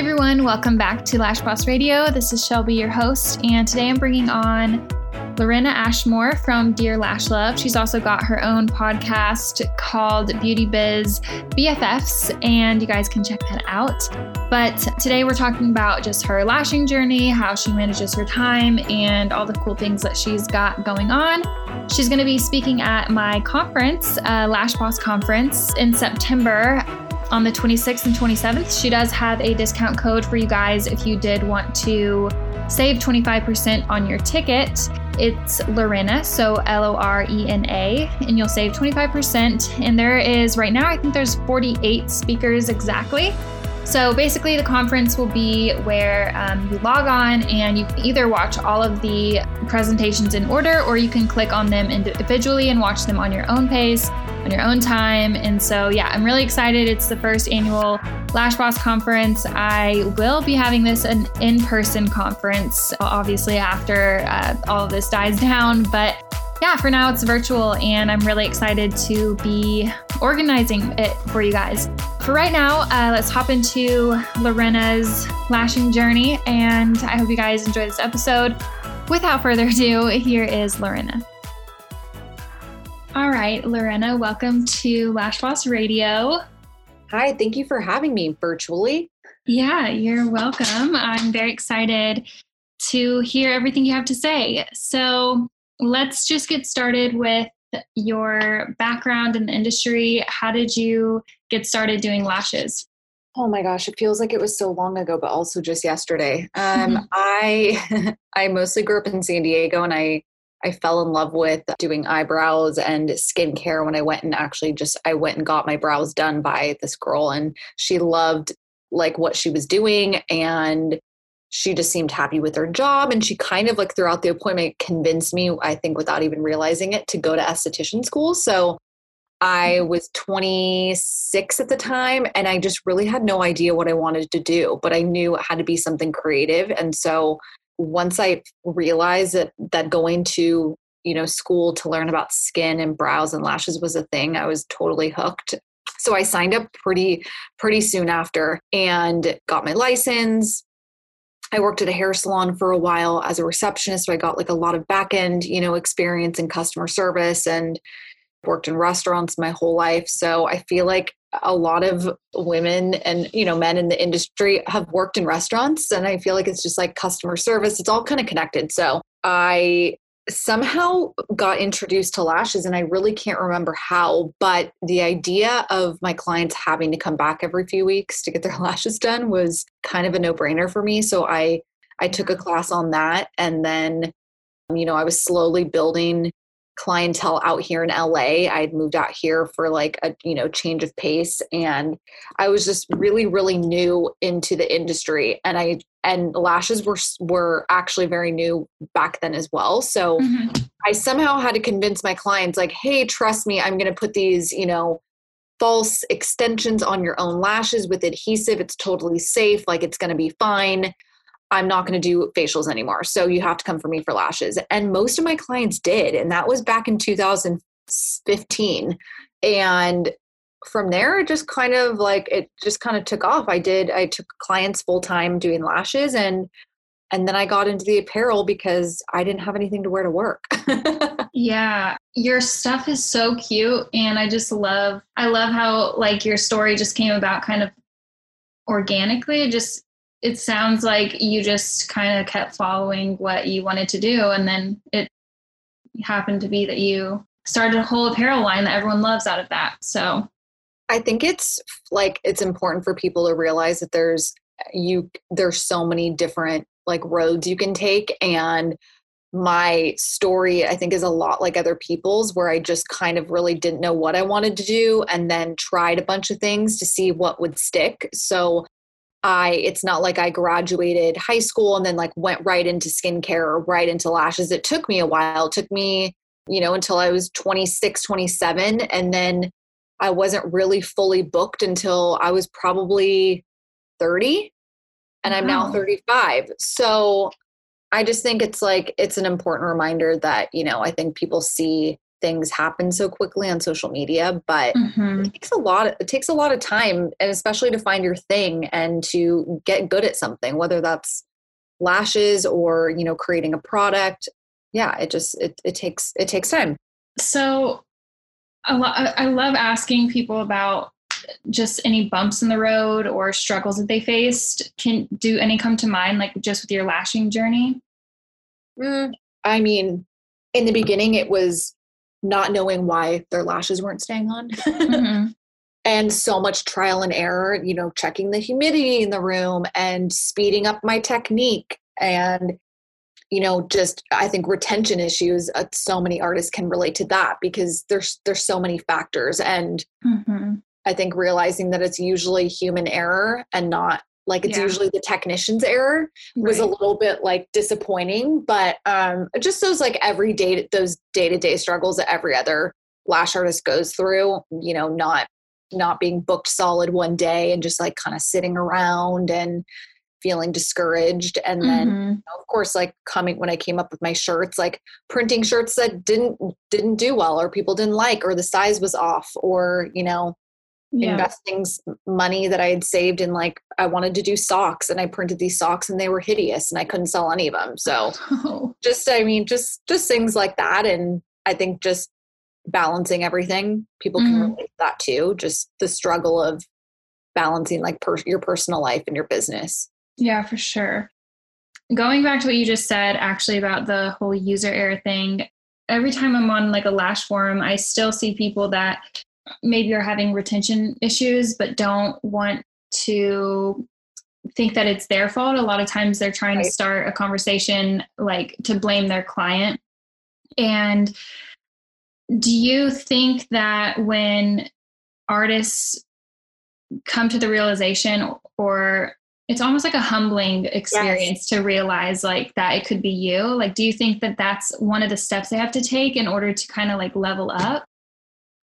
Everyone, welcome back to Lash Boss Radio. This is Shelby, your host, and today I'm bringing on Lorena Ashmore from Dear Lash Love. She's also got her own podcast called Beauty Biz BFFs, and you guys can check that out. But today we're talking about just her lashing journey, how she manages her time, and all the cool things that she's got going on. She's going to be speaking at my conference, uh, Lash Boss Conference, in September on the 26th and 27th. She does have a discount code for you guys if you did want to save 25% on your ticket. It's Lorena, so L O R E N A, and you'll save 25%. And there is right now, I think there's 48 speakers exactly. So basically, the conference will be where um, you log on and you can either watch all of the presentations in order or you can click on them individually and watch them on your own pace on your own time. And so, yeah, I'm really excited. It's the first annual Lash Boss conference. I will be having this an in person conference, obviously, after uh, all of this dies down. But yeah, for now it's virtual, and I'm really excited to be organizing it for you guys. For right now, uh, let's hop into Lorena's lashing journey, and I hope you guys enjoy this episode. Without further ado, here is Lorena. All right, Lorena, welcome to Lash Boss Radio. Hi, thank you for having me virtually. Yeah, you're welcome. I'm very excited to hear everything you have to say. So let's just get started with your background in the industry. How did you get started doing lashes? Oh my gosh, it feels like it was so long ago, but also just yesterday. Um, I I mostly grew up in San Diego, and I I fell in love with doing eyebrows and skincare when I went and actually just I went and got my brows done by this girl and she loved like what she was doing and she just seemed happy with her job and she kind of like throughout the appointment convinced me I think without even realizing it to go to esthetician school. So I mm-hmm. was 26 at the time and I just really had no idea what I wanted to do, but I knew it had to be something creative. And so once I realized that that going to you know school to learn about skin and brows and lashes was a thing, I was totally hooked. So I signed up pretty pretty soon after and got my license. I worked at a hair salon for a while as a receptionist, so I got like a lot of back end, you know, experience in customer service and worked in restaurants my whole life. So I feel like a lot of women and you know men in the industry have worked in restaurants and i feel like it's just like customer service it's all kind of connected so i somehow got introduced to lashes and i really can't remember how but the idea of my clients having to come back every few weeks to get their lashes done was kind of a no-brainer for me. So i i took a class on that and then you know i was slowly building clientele out here in LA. I had moved out here for like a you know change of pace and I was just really really new into the industry and I and lashes were were actually very new back then as well. So mm-hmm. I somehow had to convince my clients like hey trust me I'm going to put these you know false extensions on your own lashes with adhesive it's totally safe like it's going to be fine I'm not going to do facials anymore. So you have to come for me for lashes. And most of my clients did. And that was back in 2015. And from there, it just kind of like, it just kind of took off. I did, I took clients full time doing lashes and, and then I got into the apparel because I didn't have anything to wear to work. yeah, your stuff is so cute and I just love I love how like your story just came about kind of organically. Just it sounds like you just kind of kept following what you wanted to do and then it happened to be that you started a whole apparel line that everyone loves out of that so. I think it's like it's important for people to realize that there's you there's so many different like roads you can take and my story i think is a lot like other people's where i just kind of really didn't know what i wanted to do and then tried a bunch of things to see what would stick. So I it's not like I graduated high school and then like went right into skincare or right into lashes. It took me a while. It took me, you know, until I was 26, 27 and then I wasn't really fully booked until I was probably 30 and I'm now 35. So I just think it's like it's an important reminder that, you know, I think people see things happen so quickly on social media but Mhm. it takes a lot it takes a lot of time and especially to find your thing and to get good at something whether that's lashes or you know creating a product yeah it just it, it takes it takes time So, a lo- I I love asking people about just any bumps in the road or struggles that they faced. Can do any come to mind, like just with your lashing journey? Mm, i mean in the beginning it was not knowing why their lashes weren't staying on Mhm. and so much trial and error you know checking the humidity in the room and speeding up my technique and you know just i think retention issues uh, so many artists can relate to that because there's there's so many factors and Mhm. i think realizing that it's usually human error and not like it's Yeah. usually the technician's error was a little bit like disappointing but um just those like every day those day-to-day struggles that every other lash artist goes through you know not not being booked solid one day and just like kind of sitting around and feeling discouraged and then Mhm. of course like coming when i came up with my shirts like printing shirts that didn't didn't do well or people didn't like or the size was off or you know Yeah. investing money that I had saved in like I wanted to do socks and I printed these socks and they were hideous and I couldn't sell any of them. So Oh, just I mean just just things like that and I think just balancing everything people can Mhm. relate to that too just the struggle of balancing like per- your personal life and your business. yeah, for sure. Going back to what you just said, actually about the whole user error thing. Every time I'm on like a lash forum, I still see people that maybe are having retention issues, but don't want to think that it's their fault. A lot of times they're trying to start a conversation like to blame their client. And do you think that when artists come to the realization or it's almost like a humbling experience to realize like that it could be you like do you think that that's one of the steps they have to take in order to kind of like level up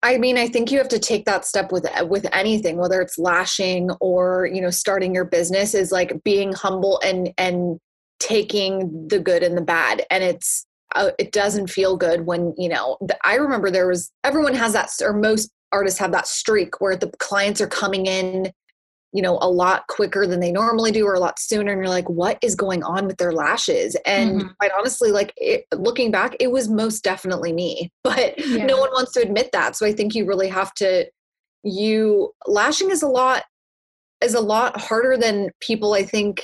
I mean, I think you have to take that step with with anything, whether it's lashing or you know starting your business, is like being humble and and taking the good and the bad. And it's uh, it doesn't feel good when you know. The, I remember there was everyone has that, or most artists have that streak where the clients are coming in you know a lot quicker than they normally do or a lot sooner and you're like what is going on with their lashes and Mhm. quite honestly like it, looking back it was most definitely me but Yeah. no one wants to admit that so i think you really have to you lashing is a lot is a lot harder than people i think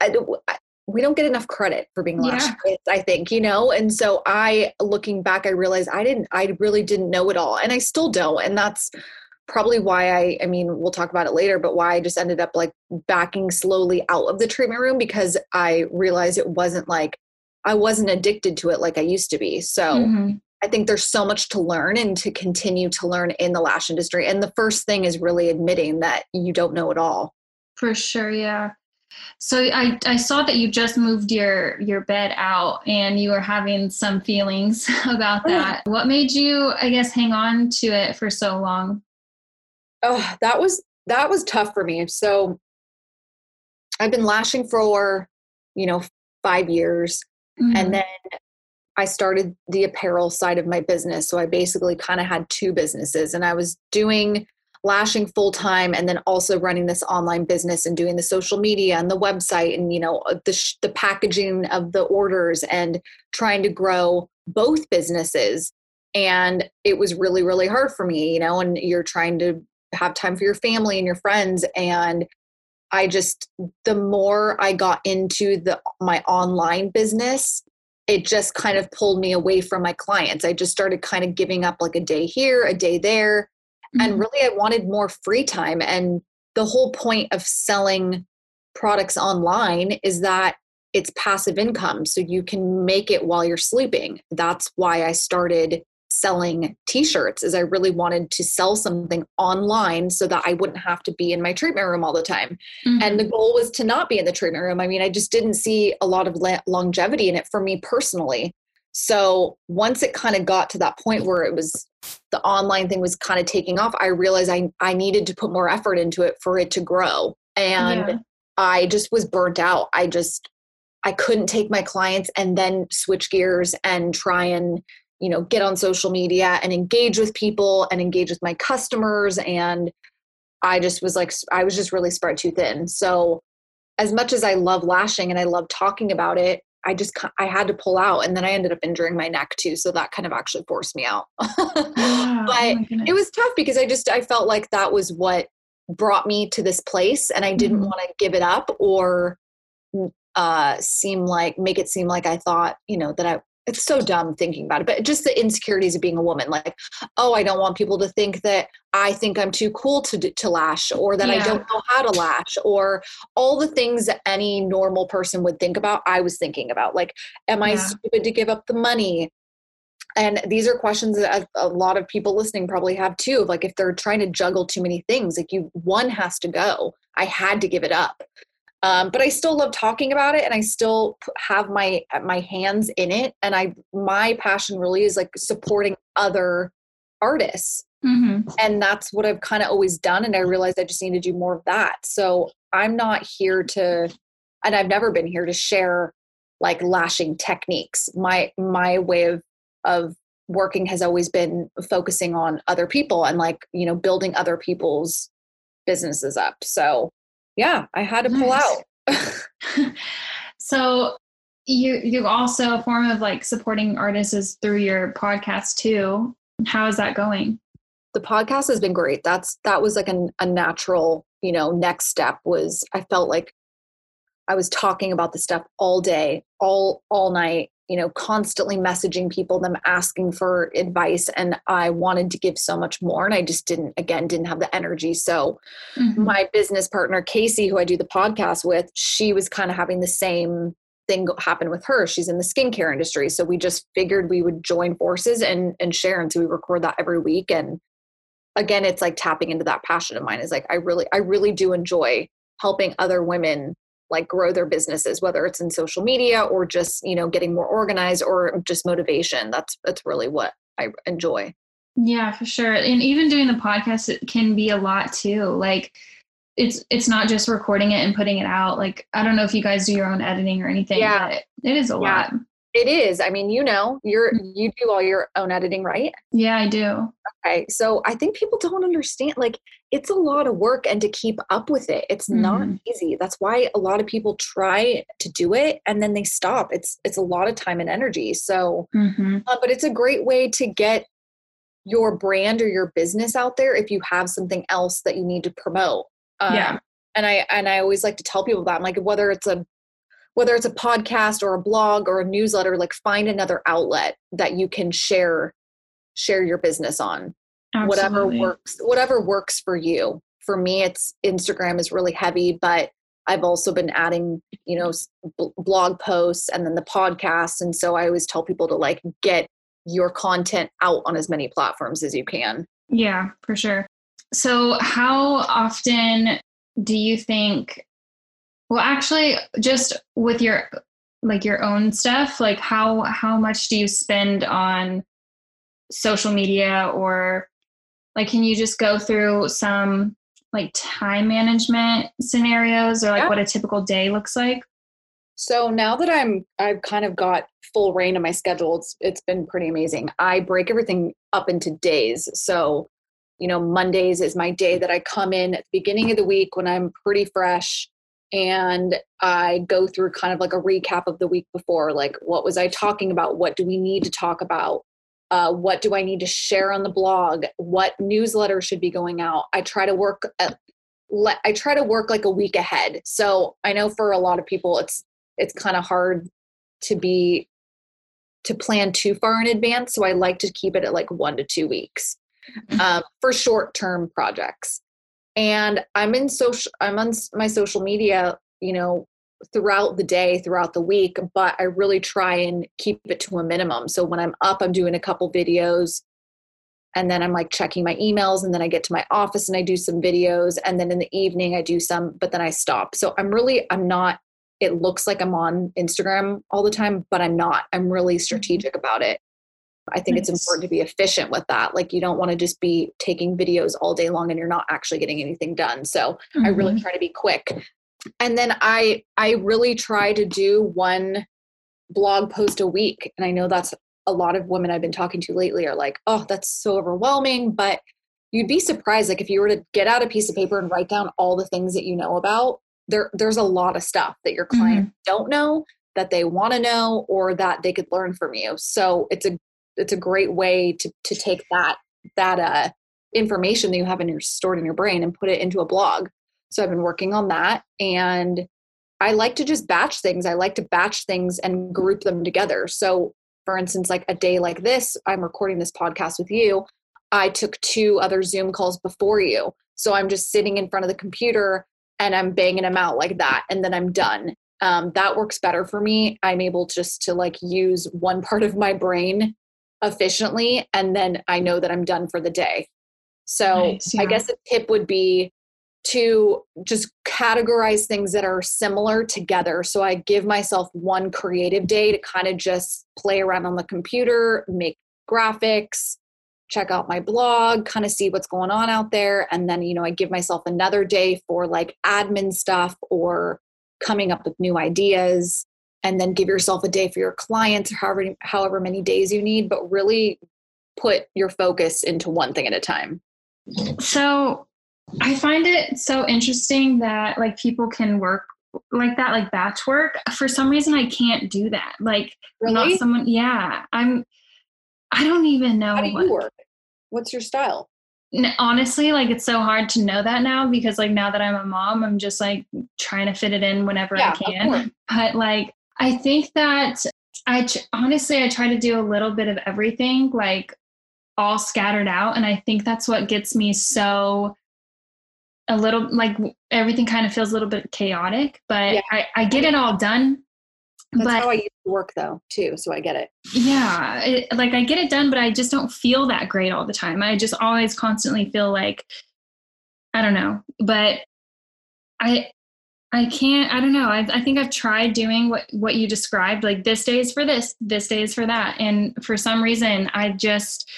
I, I- we don't get enough credit for being Yeah. lash artists, i think you know and so i looking back i realized i didn't i really didn't know it all and i still don't and that's probably why I I mean we'll talk about it later but why I just ended up like backing slowly out of the treatment room because I realized it wasn't like I wasn't addicted to it like I used to be. So Mhm. I think there's so much to learn and to continue to learn in the lash industry and the first thing is really admitting that you don't know it all. for sure yeah so I, I saw that you just moved your your bed out and you were having some feelings about Oh, that what made you i guess hang on to it for so long Oh, that was that was tough for me. So I've been lashing for, you know, 5 years Mhm. and then I started the apparel side of my business. So I basically kind of had two businesses and I was doing lashing full time and then also running this online business and doing the social media and the website and you know the sh- the packaging of the orders and trying to grow both businesses and it was really really hard for me you know and you're trying to have time for your family and your friends and I just the more I got into the my online business it just kind of pulled me away from my clients. I just started kind of giving up like a day here, a day there. And Mhm. really, I wanted more free time. And the whole point of selling products online is that it's passive income. So you can make it while you're sleeping. That's why I started selling t-shirts is I really wanted to sell something online so that I wouldn't have to be in my treatment room all the time. Mhm. and the goal was to not be in the treatment room. I mean i just didn't see a lot of longevity in it for me personally. So once it kind of got to that point where it was the online thing was kind of taking off i realized i, I needed to put more effort into it for it to grow. And Yeah. i just was burnt out. I just i couldn't take my clients and then switch gears and try and you know, get on social media and engage with people and engage with my customers. And I just was like, I was just really spread too thin. So, as much as I love lashing and I love talking about it, I just I had to pull out, and then I ended up injuring my neck too. So that kind of actually forced me out. Oh but oh it was tough because I just I felt like that was what brought me to this place, and I didn't mm-hmm. want to give it up or uh, seem like make it seem like I thought you know that I it's so dumb thinking about it, but just the insecurities of being a woman. Like, oh, I don't want people to think that I think I'm too cool to to lash, or that yeah. I don't know how to lash, or all the things that any normal person would think about. I was thinking about, like, am I stupid to give up the money? And these are questions that a lot of people listening probably have too. Of like, if they're trying to juggle too many things, like you, one has to go. I had to give it up. Um, but I still love talking about it, and I still have my my hands in it. And I my passion really is like supporting other artists, mm-hmm. and that's what I've kind of always done. And I realized I just need to do more of that. So I'm not here to, and I've never been here to share like lashing techniques. My my way of of working has always been focusing on other people and like you know building other people's businesses up. So yeah, I had to pull nice. out. so you you also a form of like supporting artists is through your podcast too. How is that going? The podcast has been great. That's that was like an, a natural, you know, next step was I felt like I was talking about the stuff all day, all all night, you know constantly messaging people them asking for advice and i wanted to give so much more and i just didn't again didn't have the energy. So mm-hmm. my business partner casey who i do the podcast with she was kind of having the same thing happen with her. She's in the skincare industry so we just figured we would join forces and and share and so we record that every week and again it's like tapping into that passion of mine. Is like i really i really do enjoy helping other women like grow their businesses whether it's in social media or just you know getting more organized or just motivation. That's that's really what i enjoy. Yeah for sure. And even doing the podcast it can be a lot too. Like it's it's not just recording it and putting it out. Like i don't know if you guys do your own editing or anything yeah. but it is a yeah. lot it is. I mean, you know, you're mm. you do all your own editing, right? Yeah, I do. Okay. So I think people don't understand like it's a lot of work and to keep up with it. It's mm-hmm. not easy. That's why a lot of people try to do it and then they stop. It's it's a lot of time and energy. So mm-hmm. uh, but it's a great way to get your brand or your business out there if you have something else that you need to promote. Um, yeah. And I and I always like to tell people that I'm like whether it's a whether it's a podcast or a blog or a newsletter like find another outlet that you can share share your business on. Absolutely. whatever works whatever works for you. For me it's instagram is really heavy but i've also been adding you know blog posts and then the podcast and so i always tell people to like get your content out on as many platforms as you can. Yeah for sure. So how often do you think well, actually, just with your like your own stuff, like how how much do you spend on social media or like can you just go through some like time management scenarios or like yeah. what a typical day looks like? So now that I'm I've kind of got full reign of my schedule, it's it's been pretty amazing. I break everything up into days. So, you know, Mondays is my day that I come in at the beginning of the week when I'm pretty fresh and I go through kind of like a recap of the week before like what was I talking about? What do we need to talk about? Uh, what do I need to share on the blog? What newsletter should be going out? I try to work at, I try to work like a week ahead. So I know for a lot of people it's it's kind of hard to be to plan too far in advance so I like to keep it at like one to two weeks mm-hmm. um, for short term projects and i'm in social i'm on my social media you know throughout the day throughout the week but i really try and keep it to a minimum. So when i'm up i'm doing a couple videos and then i'm like checking my emails and then i get to my office and i do some videos and then in the evening i do some but then i stop. So i'm really i'm not it looks like i'm on instagram all the time but i'm not. I'm really mm-hmm. strategic about it I think nice. it's important to be efficient with that. Like you don't want to just be taking videos all day long and you're not actually getting anything done. So mm-hmm. I really mm-hmm. try to be quick. And then I I really try to do one blog post a week. And I know that's a lot of women I've been talking to lately are like, oh, that's so overwhelming. But you'd be surprised, like if you were to get out a piece of paper and write down all the things that you know about, there there's a lot of stuff that your clients mm-hmm. don't know that they want to know or that they could learn from you. So it's a it's a great way to to take that that uh information that you have in your stored in your brain and put it into a blog. So I've been working on that and I like to just batch things. I like to batch things and group them together. So for instance, like a day like this, I'm recording this podcast with you. I took two other Zoom calls before you. So I'm just sitting in front of the computer and I'm banging them out like that and then I'm done. Um, that works better for me. I'm able just to like use one part of my brain efficiently and then I know that I'm done for the day. So nice, yeah. I guess a tip would be to just categorize things that are similar together. So I give myself one creative day to kind of just play around on the computer, make graphics, check out my blog, kind of see what's going on out there. And then, you know, I give myself another day for like admin stuff or coming up with new ideas. And then give yourself a day for your clients, however, however many days you need, but really put your focus into one thing at a time. So I find it so interesting that like people can work like that, like batch work. For some reason, I can't do that. Like, really? not someone. Yeah, I'm. I don't even know. How do what, you work? What's your style? Honestly, like it's so hard to know that now because like now that I'm a mom, I'm just like trying to fit it in whenever yeah, I can. But like, I think that I honestly I try to do a little bit of everything, like all scattered out, and I think that's what gets me so a little like everything kind of feels a little bit chaotic, but yeah. I, I get it all done. That's but, how I used to work though, too. So I get it. Yeah. It, like I get it done, but I just don't feel that great all the time. I just always constantly feel like, I don't know, but I, I can't, I don't know. I, I think I've tried doing what, what you described, like this day is for this, this day is for that. And for some reason I just,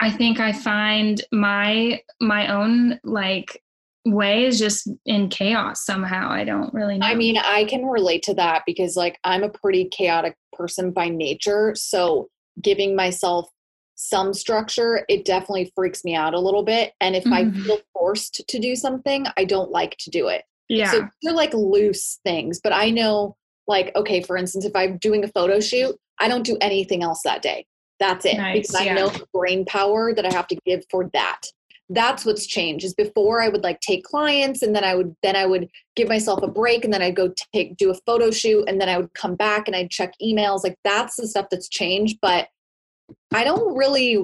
I think I find my, my own like way is just in chaos somehow. I don't really know. I mean, I can relate to that because like I'm a pretty chaotic person by nature. So giving myself some structure, it definitely freaks me out a little bit. And if mm-hmm. I feel forced to do something, I don't like to do it. Yeah. So they're like loose things, but I know like, okay, for instance, if I'm doing a photo shoot, I don't do anything else that day. That's it. Nice, because I know the brain power that I have to give for that that's what's changed is before i would like take clients and then i would then i would give myself a break and then i'd go take do a photo shoot and then i would come back and i'd check emails like that's the stuff that's changed but i don't really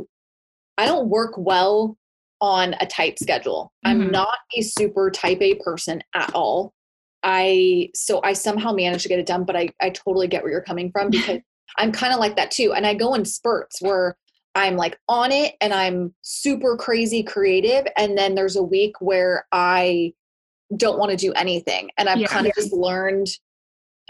i don't work well on a tight schedule mm-hmm. i'm not a super type a person at all i so i somehow managed to get it done but i i totally get where you're coming from because i'm kind of like that too and i go in spurts where I'm like on it and I'm super crazy creative. And then there's a week where I don't want to do anything. And I've yeah, kind of just learned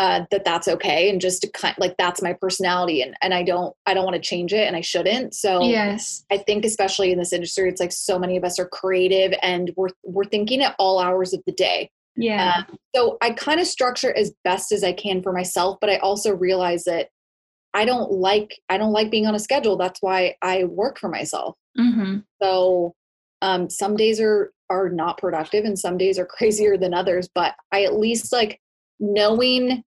uh, that that's okay. And just to kind like, that's my personality. And, and I don't, I don't want to change it and I shouldn't. So yes, I think especially in this industry, it's like so many of us are creative and we're, we're thinking at all hours of the day. Yeah. Um, so I kind of structure as best as I can for myself, but I also realize that I don't like I don't like being on a schedule. That's why I work for myself. Mm-hmm. So um, some days are are not productive, and some days are crazier than others. But I at least like knowing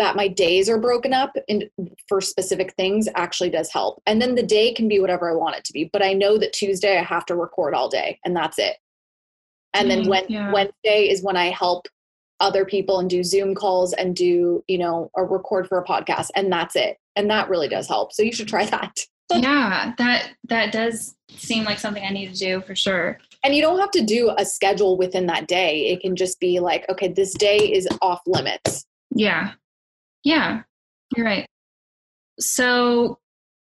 that my days are broken up in, for specific things actually does help. And then the day can be whatever I want it to be. But I know that Tuesday I have to record all day, and that's it. And mm, then when, yeah. Wednesday is when I help other people and do Zoom calls and do, you know, a record for a podcast and that's it. And that really does help. So you should try that. yeah, that that does seem like something I need to do for sure. And you don't have to do a schedule within that day. It can just be like, okay, this day is off limits. Yeah. Yeah. You're right. So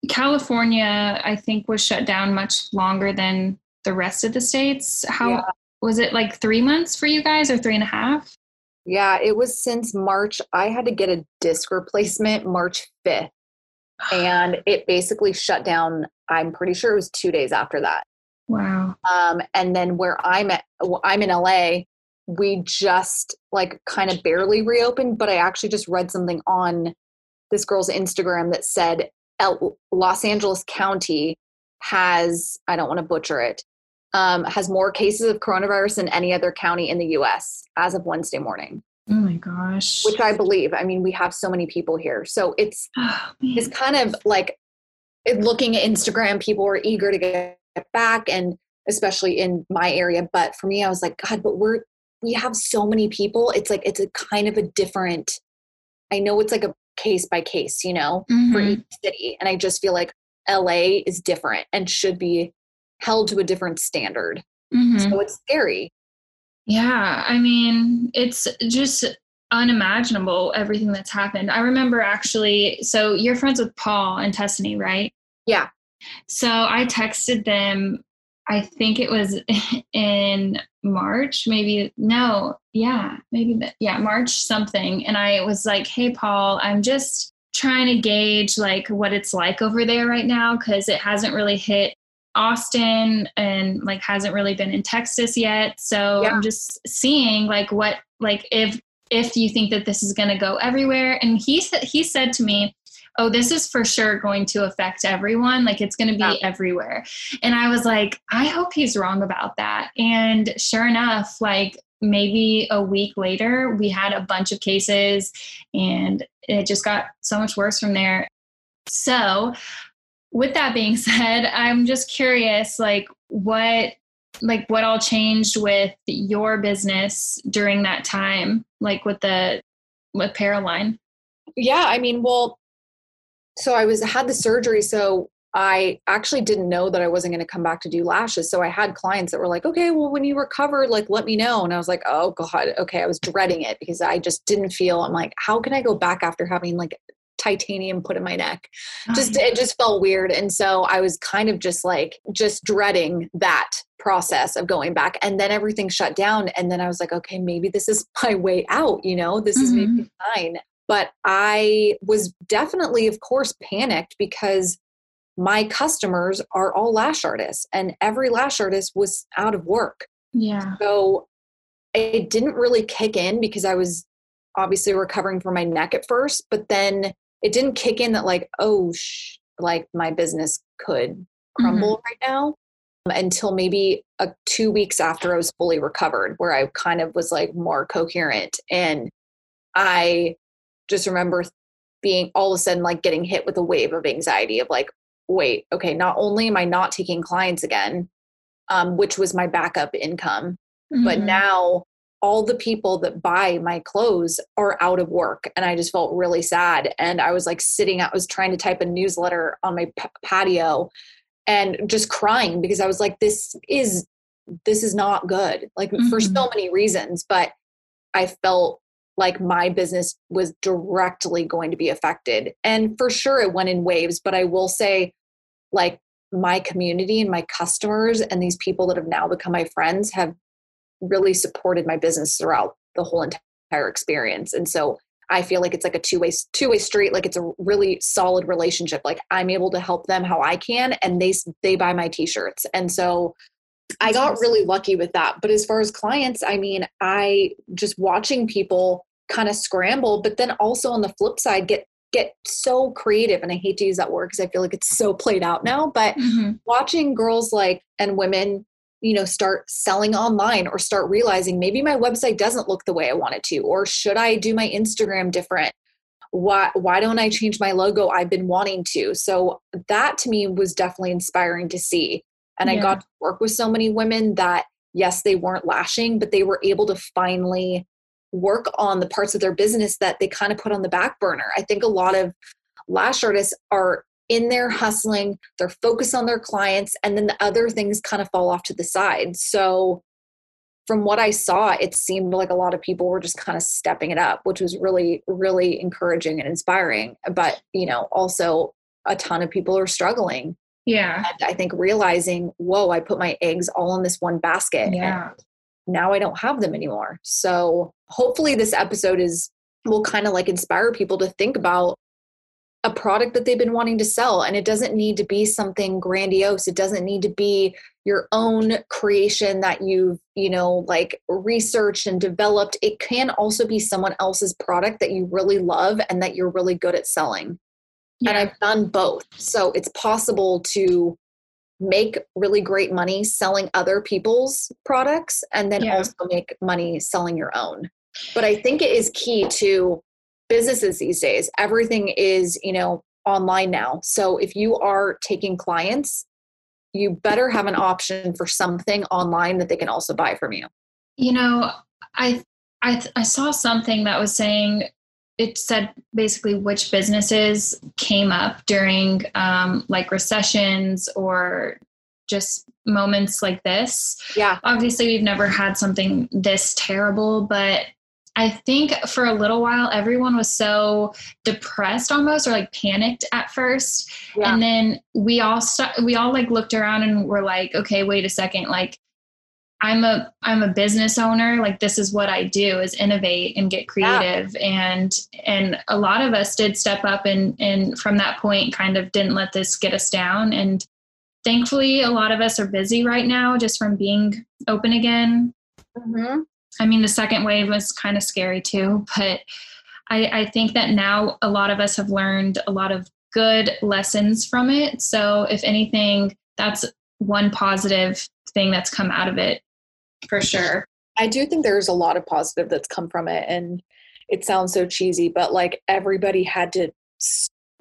California, I think, was shut down much longer than the rest of the states. How yeah. was it like three months for you guys or three and a half? Yeah, it was since March. I had to get a disc replacement March 5th. And it basically shut down, I'm pretty sure it was two days after that. Wow. Um, and then where I'm at, I'm in LA, we just like kind of barely reopened, but I actually just read something on this girl's Instagram that said Los Angeles County has, I don't want to butcher it, um, has more cases of coronavirus than any other county in the US as of Wednesday morning. Oh my gosh. Which I believe. I mean, we have so many people here. So it's oh, it's kind of like looking at Instagram, people are eager to get back and especially in my area. But for me, I was like, God, but we're we have so many people. It's like it's a kind of a different I know it's like a case by case, you know, mm-hmm. for each city. And I just feel like LA is different and should be held to a different standard. Mm-hmm. So it's scary. Yeah. I mean, it's just unimaginable everything that's happened. I remember actually, so you're friends with Paul and Tessany, right? Yeah. So I texted them, I think it was in March, maybe, no, yeah, maybe, yeah, March something. And I was like, hey, Paul, I'm just trying to gauge like what it's like over there right now because it hasn't really hit Austin and like hasn't really been in Texas yet. So yeah. I'm just seeing like what like if if you think that this is going to go everywhere and he said he said to me oh this is for sure going to affect everyone like it's going to be yeah. everywhere and i was like i hope he's wrong about that and sure enough like maybe a week later we had a bunch of cases and it just got so much worse from there so with that being said i'm just curious like what like what all changed with your business during that time like with the with Paraline? Yeah, I mean, well, so I was had the surgery, so I actually didn't know that I wasn't going to come back to do lashes. So I had clients that were like, "Okay, well, when you recover, like, let me know." And I was like, "Oh God, okay." I was dreading it because I just didn't feel. I'm like, how can I go back after having like titanium put in my neck? Oh, just it just felt weird, and so I was kind of just like just dreading that process of going back and then everything shut down and then i was like okay maybe this is my way out you know this mm-hmm. is maybe fine but i was definitely of course panicked because my customers are all lash artists and every lash artist was out of work yeah so it didn't really kick in because i was obviously recovering from my neck at first but then it didn't kick in that like oh sh- like my business could crumble mm-hmm. right now until maybe a, two weeks after I was fully recovered, where I kind of was like more coherent. And I just remember being all of a sudden like getting hit with a wave of anxiety of like, wait, okay, not only am I not taking clients again, um, which was my backup income, mm-hmm. but now all the people that buy my clothes are out of work and i just felt really sad and i was like sitting i was trying to type a newsletter on my p- patio and just crying because I was like, this is this is not good. Like mm-hmm. for so many reasons, but I felt like my business was directly going to be affected. And for sure it went in waves, but I will say like my community and my customers and these people that have now become my friends have really supported my business throughout the whole entire experience. And so I feel like it's like a two way two way street. Like it's a really solid relationship. Like I'm able to help them how I can, and they they buy my t-shirts, and so I got really lucky with that. But as far as clients, I mean, I just watching people kind of scramble, but then also on the flip side, get get so creative and i hate to use that word because i feel like it's so played out now but mm-hmm. watching girls like and women you know start selling online or start realizing maybe my website doesn't look the way i want it to or should i do my instagram different why why don't i change my logo i've been wanting to so that to me was definitely inspiring to see and yeah. i got to work with so many women that yes they weren't lashing but they were able to finally work on the parts of their business that they kind of put on the back burner i think a lot of lash artists are in there hustling, they're focused on their clients, and then the other things kind of fall off to the side. So, from what I saw, it seemed like a lot of people were just kind of stepping it up, which was really, really encouraging and inspiring. But, you know, also a ton of people are struggling. Yeah. And I think realizing, whoa, I put my eggs all in this one basket. Yeah. now I don't have them anymore. So hopefully this episode is will kind of like inspire people to think about a product that they've been wanting to sell and it doesn't need to be something grandiose it doesn't need to be your own creation that you've you know like researched and developed it can also be someone else's product that you really love and that you're really good at selling and I've done both. So it's possible to make really great money selling other people's products and then Yeah. also make money selling your own. But I think it is key to businesses these days. Everything is, you know, online now. So if you are taking clients, you better have an option for something online that they can also buy from you. You know, I I I saw something that was saying it said basically which businesses came up during um, like recessions or just moments like this. Yeah. Obviously, we've never had something this terrible, but I think for a little while everyone was so depressed almost or like panicked at first Yeah. and then we all st- we all like looked around and were like okay wait a second like i'm a i'm a business owner. Like this is what i do is innovate and get creative. And and a lot of us did step up and and from that point kind of didn't let this get us down. And thankfully a lot of us are busy right now just from being open again. Mhm. I mean, the second wave was kind of scary too, but I, I think that now a lot of us have learned a lot of good lessons from it. So, if anything, that's one positive thing that's come out of it for sure. I do think there's a lot of positive that's come from it. And it sounds so cheesy, but like everybody had to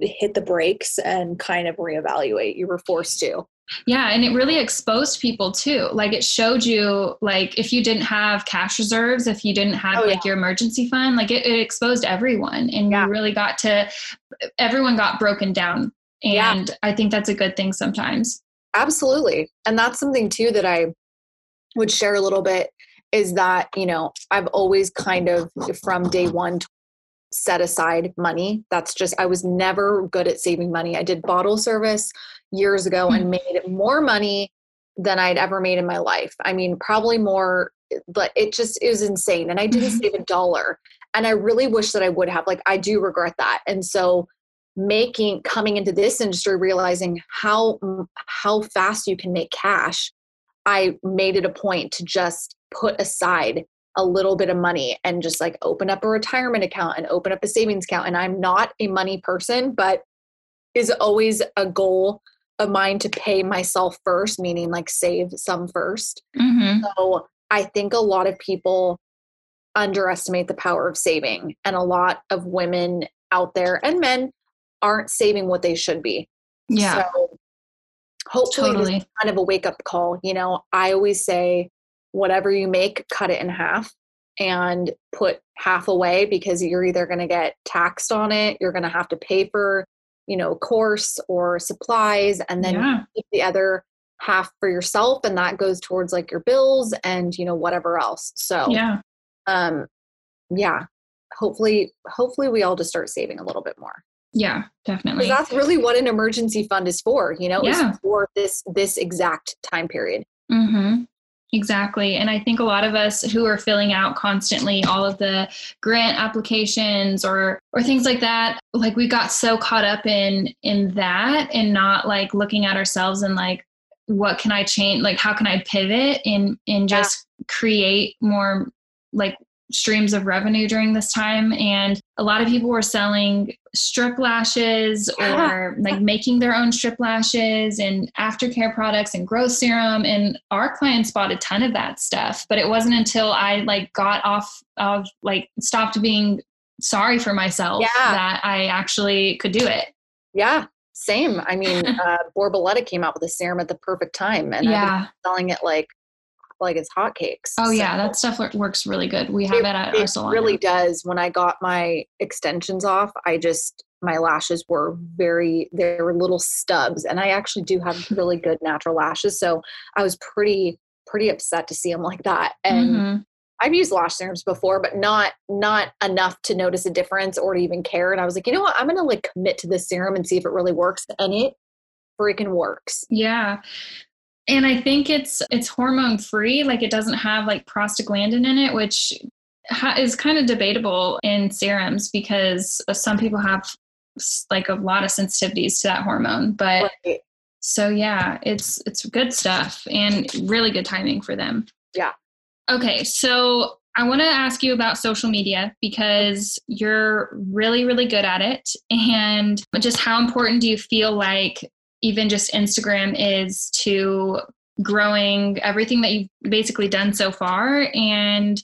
hit the brakes and kind of reevaluate. You were forced to. Yeah, and it really exposed people too. Like it showed you, like if you didn't have cash reserves, if you didn't have Oh, like your emergency fund, like it, it exposed everyone, and Yeah. you really got to. Everyone got broken down, Yeah. and I think that's a good thing sometimes. Absolutely. And that's something too that I would share a little bit is that, you know, I've always kind of from day one set aside money. That's just, I was never good at saving money. I did bottle service years ago and made more money than I'd ever made in my life. I mean, probably more, but it just it was insane. And I didn't Mhm. save a dollar. And I really wish that I would have. Like, I do regret that. And so, making coming into this industry realizing how how fast you can make cash i made it a point to just put aside a little bit of money and just like open up a retirement account and open up a savings account and i'm not a money person but is always a goal of mine to pay myself first meaning like save some first Mm-hmm. so I think a lot of people underestimate the power of saving, and a lot of women out there and men aren't saving what they should be. Yeah, So hopefully, totally. is kind of a wake up call. You know, I always say, whatever you make, cut it in half and put half away because you're either going to get taxed on it, you're going to have to pay for, you know, course or supplies, and then yeah, keep the other half for yourself and that goes towards like your bills and you know whatever else. So yeah, um yeah. Hopefully hopefully we all just start saving a little bit more yeah, definitely. because that's really what an emergency fund is for you know Yeah. for this this exact time period Mm-hmm. Exactly. And I think a lot of us who are filling out constantly all of the grant applications or or things like that, like we got so caught up in in that and not like looking at ourselves and like what can I change like how can I pivot and and Yeah. just create more like streams of revenue during this time and a lot of people were selling strip lashes or like making their own strip lashes and aftercare products and growth serum. And our clients bought a ton of that stuff but it wasn't until i like got off of like stopped being sorry for myself Yeah. that i actually could do it. Yeah same. I mean uh borboleta came out with a serum at the perfect time and yeah. selling it like like it's hotcakes oh So- yeah that stuff works really good we have it, at our salon. it really now. does when i got my extensions off i just my lashes were very they were little stubs and i actually do have really good natural lashes so i was pretty pretty upset to see them like that and Mhm. i've used lash serums before but not not enough to notice a difference or to even care and i was like you know what i'm gonna like commit to this serum and see if it really works and it freaking works Yeah. And I think it's it's hormone free, like it doesn't have like prostaglandin in it, which ha- is kind of debatable in serums because some people have like a lot of sensitivities to that hormone. But Right. so yeah, it's it's good stuff and really good timing for them. Yeah. Okay, so I want to ask you about social media because you're really, really good at it. And just how important do you feel like even just Instagram is to growing everything that you've basically done so far? And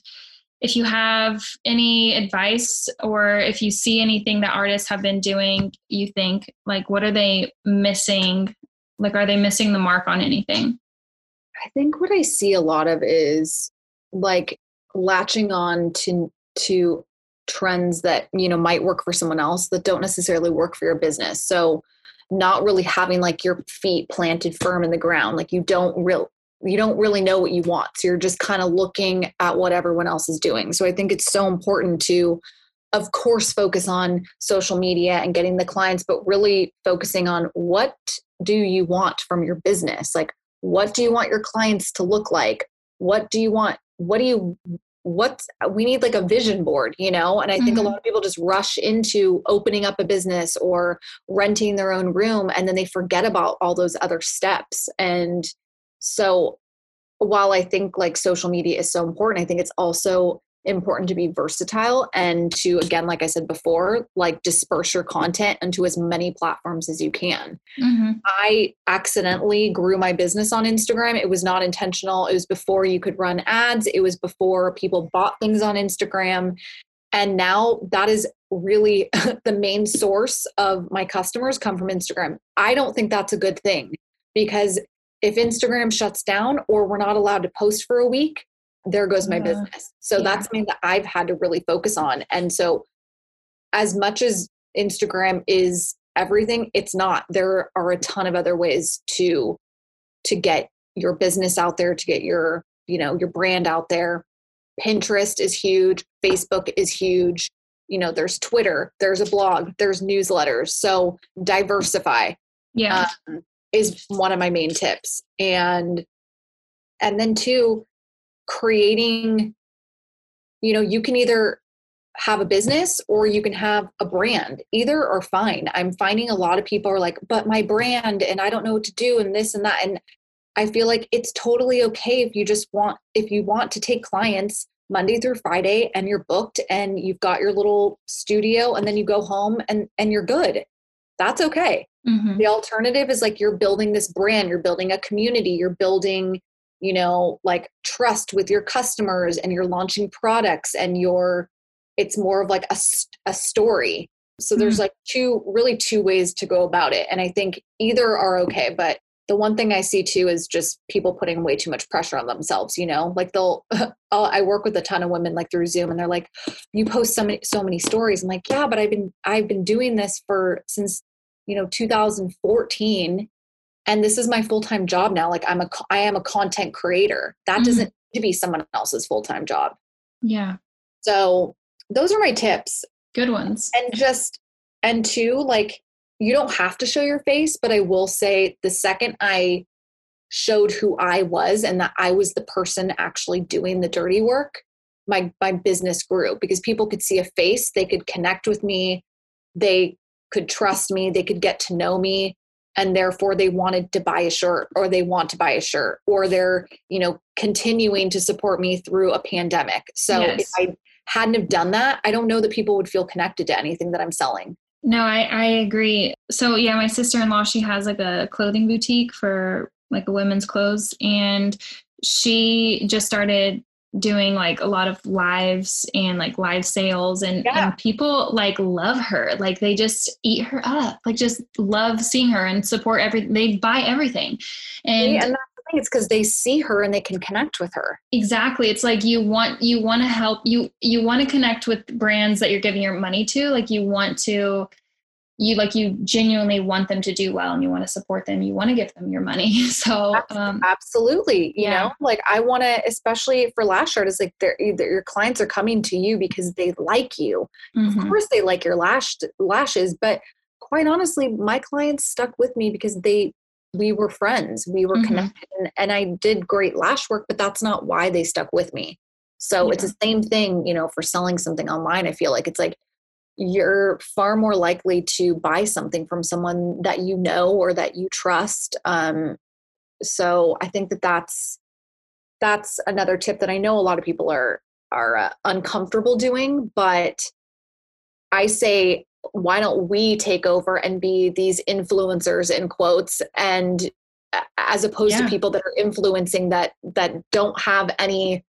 if you have any advice or if you see anything that artists have been doing, you think like, what are they missing? Like, are they missing the mark on anything? I think what I see a lot of is like latching on to to trends that you know might work for someone else that don't necessarily work for your business. So not really having like your feet planted firm in the ground like you don't real you don't really know what you want so you're just kind of looking at what everyone else is doing. So i think it's so important to of course focus on social media and getting the clients but really focusing on what do you want from your business? Like what do you want your clients to look like? What do you want what do you what we need like a vision board you know and i think mm-hmm. a lot of people just rush into opening up a business or renting their own room and then they forget about all those other steps and so while i think like social media is so important i think it's also important to be versatile and to again like i said before like disperse your content into as many platforms as you can. Mm-hmm. i accidentally grew my business on instagram. It was not intentional. It was before you could run ads. It was before people bought things on instagram. And now that is really the main source of my customers come from instagram. I don't think that's a good thing because if instagram shuts down or we're not allowed to post for a week there goes my business. So yeah. that's something that I've had to really focus on. And so, as much as Instagram is everything, it's not. There are a ton of other ways to to get your business out there, to get your you know your brand out there. Pinterest is huge. Facebook is huge. You know, there's Twitter, there's a blog, there's newsletters. So diversify. Yeah. Um, is one of my main tips. And and then two, creating you know you can either have a business or you can have a brand. Either or fine. I'm finding a lot of people are like but my brand and i don't know what to do and this and that. And i feel like it's totally okay if you just want if you want to take clients monday through friday and you're booked and you've got your little studio and then you go home and and you're good. That's okay. Mm-hmm. the alternative is like you're building this brand you're building a community you're building you know like trust with your customers and you're launching products and you're it's more of like a, a story. So there's mm-hmm. like two really two ways to go about it and i think either are okay but the one thing i see too is just people putting way too much pressure on themselves you know? Like they'll i work with a ton of women like through zoom and they're like you post so many so many stories. I'm like yeah but i've been i've been doing this for since you know 2014 and this is my full-time job now like i'm a i am a content creator. That mm-hmm. doesn't need to be someone else's full-time job. Yeah. So those are my tips. Good ones. And just and two like you don't have to show your face but i will say the second i showed who i was and that i was the person actually doing the dirty work my my business grew because people could see a face they could connect with me they could trust me they could get to know me and therefore they wanted to buy a shirt or they want to buy a shirt or they're you know continuing to support me through a pandemic. So yes. if i hadn't have done that i don't know that people would feel connected to anything that i'm selling. No i i agree. So yeah my sister-in-law she has like a clothing boutique for like a women's clothes and she just started doing like a lot of lives and like live sales and, yeah. and people like love her. Like they just eat her up. Like just love seeing her and support every they buy everything. And, and that's the thing it's because they see her and they can connect with her. Exactly. It's like you want you want to help you you want to connect with brands that you're giving your money to. Like you want to you like you genuinely want them to do well and you want to support them you want to give them your money so um, absolutely you yeah. know like i want to especially for lash artists like they're, your clients are coming to you because they like you mm-hmm. of course they like your lash lashes but quite honestly my clients stuck with me because they we were friends we were mm-hmm. connected and, and, i did great lash work but that's not why they stuck with me so yeah. it's the same thing you know for selling something online i feel like it's like you're far more likely to buy something from someone that you know or that you trust. Um, so I think that that's that's another tip that I know a lot of people are are uh, uncomfortable doing but i say why don't we take over and be these influencers in quotes and as opposed yeah. to people that are influencing that that don't have any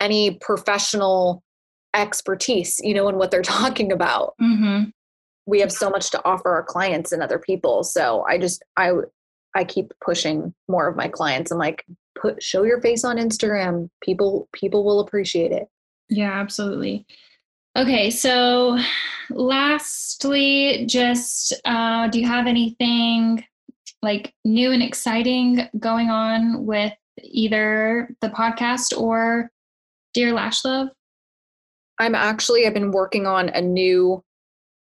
any professional expertise you know in what they're talking about. Mm-hmm. we have so much to offer our clients and other people. So i just i i keep pushing more of my clients. And like put show your face on instagram. People people will appreciate it. Yeah absolutely. Okay so lastly just uh do you have anything like new and exciting going on with either the podcast or Dear Lash Love? I'm actually I've been working on a new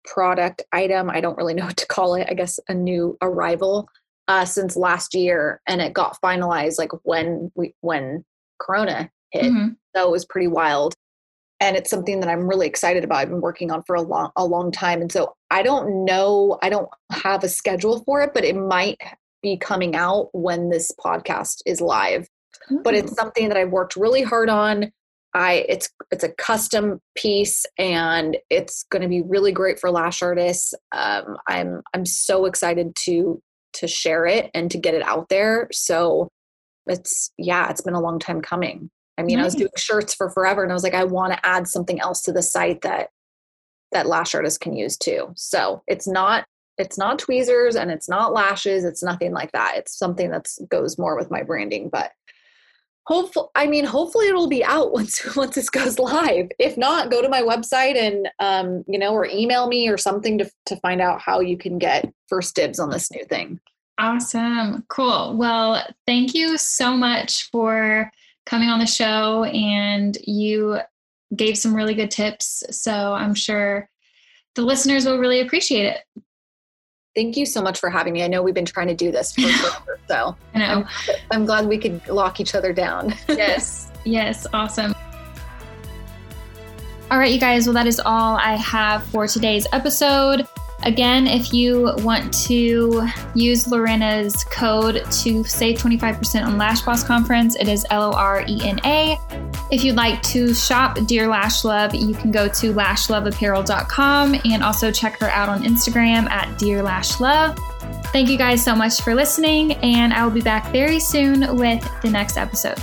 product item. I don't really know what to call it. I guess a new arrival uh, since last year, and it got finalized like when we when Corona hit. Mm-hmm. So it was pretty wild, and it's something that I'm really excited about. I've been working on for a long a long time, and so I don't know. I don't have a schedule for it, but it might be coming out when this podcast is live. Mm-hmm. But it's something that I've worked really hard on. I it's it's a custom piece and it's going to be really great for lash artists. Um, I'm I'm so excited to to share it and to get it out there. So it's yeah, it's been a long time coming. I mean, nice. I was doing shirts for forever and I was like I want to add something else to the site that that lash artists can use too. So it's not it's not tweezers and it's not lashes. It's nothing like that. It's something that goes more with my branding. But hopefully, I mean, hopefully it'll be out once once this goes live. If not, go to my website and um, you know, or email me or something to to find out how you can get first dibs on this new thing. Awesome. Cool. Well, thank you so much for coming on the show and you gave some really good tips. So I'm sure the listeners will really appreciate it. Thank you so much for having me. I know we've been trying to do this for forever, so I'm, I'm glad we could lock each other down. yes, yes, awesome. All right, you guys. Well, that is all I have for today's episode. Again, if you want to use Lorena's code to save 25% on Lash Boss Conference, it is L O R E N A. If you'd like to shop Dear Lash Love, you can go to lashloveapparel.com and also check her out on Instagram at Dear Lash Love. Thank you guys so much for listening, and I will be back very soon with the next episode.